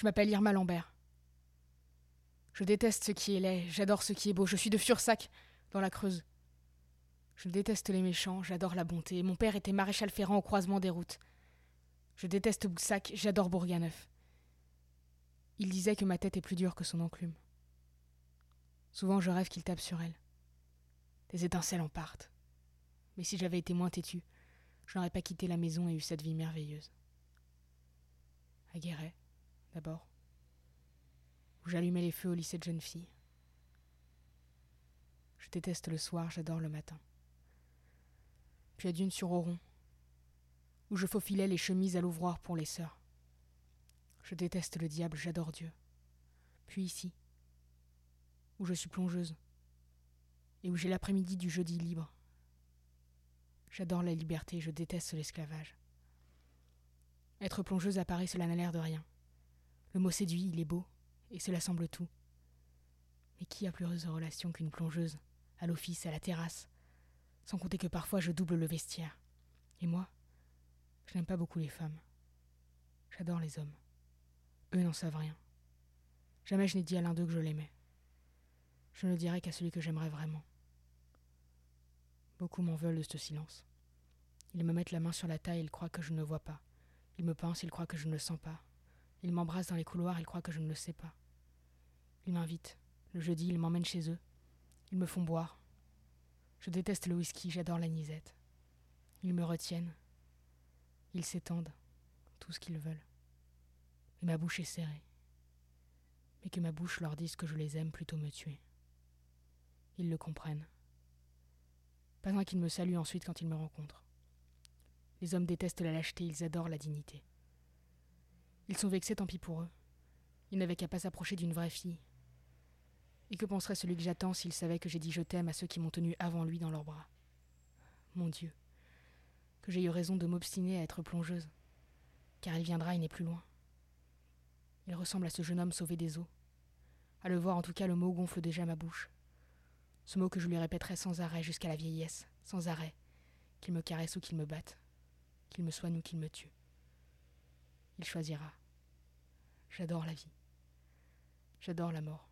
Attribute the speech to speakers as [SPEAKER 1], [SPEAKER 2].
[SPEAKER 1] Je m'appelle Irma Lambert. Je déteste ce qui est laid, j'adore ce qui est beau. Je suis de Fursac, dans la Creuse. Je déteste les méchants, j'adore la bonté. Mon père était maréchal ferrant au croisement des routes. Je déteste Boussac, j'adore Bourganeuf. Il disait que ma tête est plus dure que son enclume. Souvent je rêve qu'il tape sur elle. Des étincelles en partent. Mais si j'avais été moins têtu, je n'aurais pas quitté la maison et eu cette vie merveilleuse. À Guéret, d'abord, où j'allumais les feux au lycée de jeunes filles. Je déteste le soir, j'adore le matin. Puis à Dune sur Oron, où je faufilais les chemises à l'ouvroir pour les sœurs. Je déteste le diable, j'adore Dieu. Puis ici, où je suis plongeuse, et où j'ai l'après-midi du jeudi libre. J'adore la liberté, je déteste l'esclavage. Être plongeuse à Paris, cela n'a l'air de rien. Le mot séduit, il est beau, et cela semble tout. Mais qui a plus heureuse relation qu'une plongeuse, à l'office, à la terrasse, sans compter que parfois je double le vestiaire. Et moi, je n'aime pas beaucoup les femmes. J'adore les hommes. Eux n'en savent rien. Jamais je n'ai dit à l'un d'eux que je l'aimais. Je ne le dirai qu'à celui que j'aimerais vraiment. Beaucoup m'en veulent de ce silence. Ils me mettent la main sur la taille, ils croient que je ne vois pas. Ils me pensent, ils croient que je ne le sens pas. Ils m'embrassent dans les couloirs, ils croient que je ne le sais pas. Ils m'invitent. Le jeudi, ils m'emmènent chez eux. Ils me font boire. Je déteste le whisky, j'adore la nisette. Ils me retiennent. Ils s'étendent, tout ce qu'ils veulent. Et ma bouche est serrée. Mais que ma bouche leur dise que je les aime plutôt me tuer. Ils le comprennent. Pas un qu'ils me salue ensuite quand ils me rencontrent. Les hommes détestent la lâcheté, ils adorent la dignité. Ils sont vexés, tant pis pour eux. Ils n'avaient qu'à pas s'approcher d'une vraie fille. Et que penserait celui que j'attends s'il savait que j'ai dit je t'aime à ceux qui m'ont tenu avant lui dans leurs bras? Mon Dieu, que j'ai eu raison de m'obstiner à être plongeuse, car il viendra, il n'est plus loin. Il ressemble à ce jeune homme sauvé des eaux. À le voir, en tout cas, le mot gonfle déjà ma bouche. Ce mot que je lui répéterai sans arrêt jusqu'à la vieillesse, sans arrêt, qu'il me caresse ou qu'il me batte, qu'il me soigne ou qu'il me tue. Il choisira. J'adore la vie. J'adore la mort.